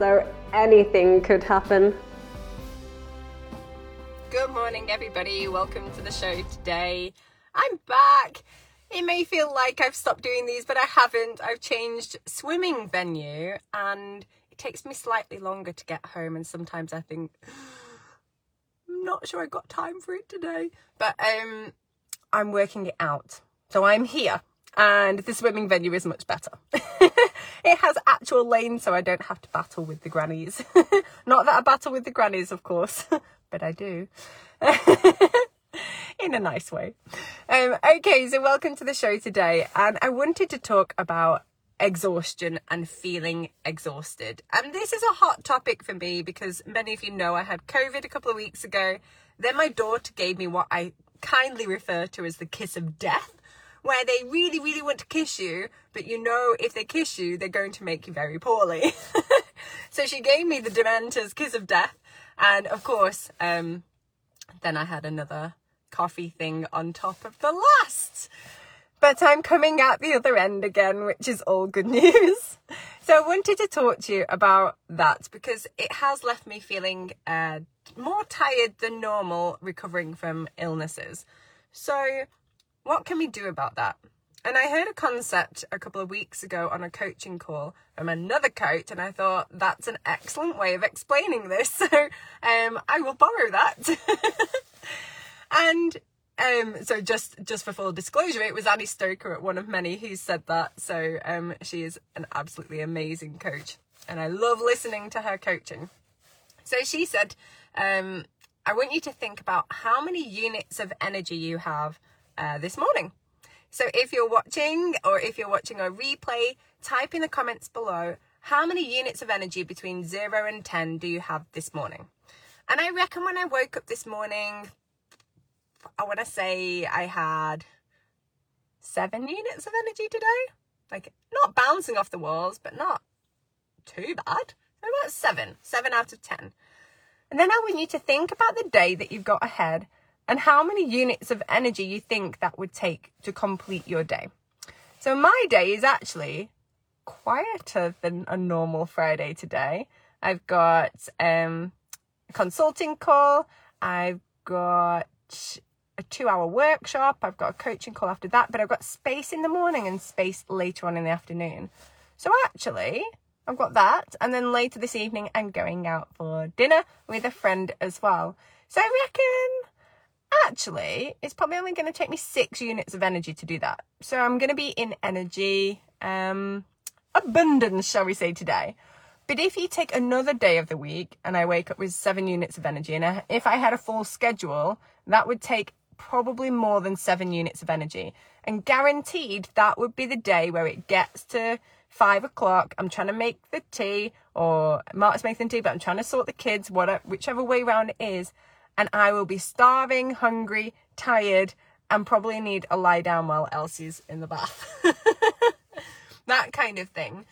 so anything could happen. Good morning, everybody. Welcome to the show today. I'm back. It may feel like I've stopped doing these, but I haven't. I've changed swimming venue and it takes me slightly longer to get home. And sometimes I think, I'm not sure I got time for it today, but um, I'm working it out. So I'm here and the swimming venue is much better. it has actual lanes, so I don't have to battle with the grannies. Not that I battle with the grannies, of course, but I do. In a nice way. Um, okay, so welcome to the show today, and I wanted to talk about exhaustion and feeling exhausted. And this is a hot topic for me because many of you know I had COVID a couple of weeks ago. Then my daughter gave me what I kindly refer to as the kiss of death where they really, really want to kiss you, but you know if they kiss you, they're going to make you very poorly. so she gave me the Dementor's kiss of death. And of course, um, then I had another coffee thing on top of the last. But I'm coming out the other end again, which is all good news. So I wanted to talk to you about that because it has left me feeling uh, more tired than normal recovering from illnesses. So what can we do about that? And I heard a concept a couple of weeks ago on a coaching call from another coach, and I thought that's an excellent way of explaining this. So um, I will borrow that. and um, so just just for full disclosure, it was Annie Stoker at one of many who said that. So um, she is an absolutely amazing coach, and I love listening to her coaching. So she said, um, I want you to think about how many units of energy you have uh, this morning. So if you're watching or if you're watching a replay, type in the comments below how many units of energy between 0 and 10 do you have this morning? And I reckon when I woke up this morning, I want to say I had seven units of energy today. Like, not bouncing off the walls, but not too bad. About seven, seven out of 10. And then I want you to think about the day that you've got ahead and how many units of energy you think that would take to complete your day. So my day is actually quieter than a normal Friday today. I've got um, a consulting call, I've got a two hour workshop, I've got a coaching call after that, but I've got space in the morning and space later on in the afternoon. So actually, I've got that, and then later this evening, I'm going out for dinner with a friend as well. So I reckon actually, it's probably only going to take me six units of energy to do that. So I'm going to be in energy um, abundance, shall we say, today. But if you take another day of the week and I wake up with seven units of energy, and if I had a full schedule, that would take probably more than seven units of energy. And guaranteed that would be the day where it gets to five o'clock. I'm trying to make the tea, or Mark's making tea, but I'm trying to sort the kids, whatever, whichever way around it is and I will be starving, hungry, tired, and probably need a lie down while Elsie's in the bath. that kind of thing.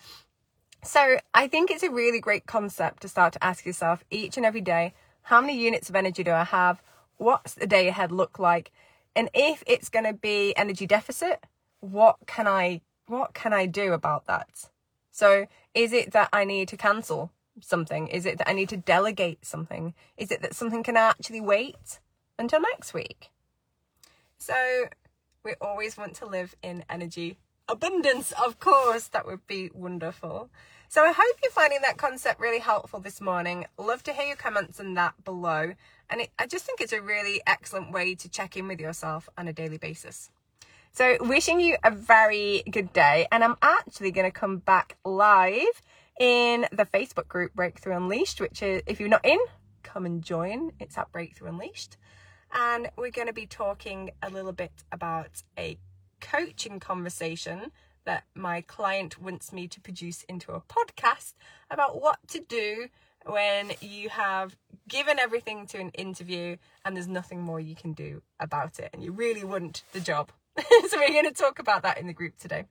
So I think it's a really great concept to start to ask yourself each and every day how many units of energy do I have? What's the day ahead look like? And if it's going to be energy deficit, what can I what can I do about that? So is it that I need to cancel something? Is it that I need to delegate something? Is it that something can actually wait until next week? So we always want to live in energy abundance, of course. That would be wonderful. So I hope you're finding that concept really helpful this morning. Love to hear your comments on that below. And it, I just think it's a really excellent way to check in with yourself on a daily basis. So wishing you a very good day. And I'm actually going to come back live in the Facebook group Breakthrough Unleashed, which is, if you're not in, come and join. It's at Breakthrough Unleashed. And we're going to be talking a little bit about a coaching conversation that my client wants me to produce into a podcast about what to do when you have given everything to an interview and there's nothing more you can do about it and you really want the job. so we're going to talk about that in the group today.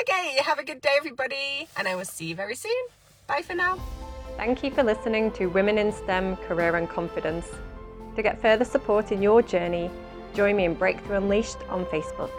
Okay, have a good day, everybody, and I will see you very soon. Bye for now. Thank you for listening to Women in STEM Career and Confidence. To get further support in your journey, join me in Breakthrough Unleashed on Facebook.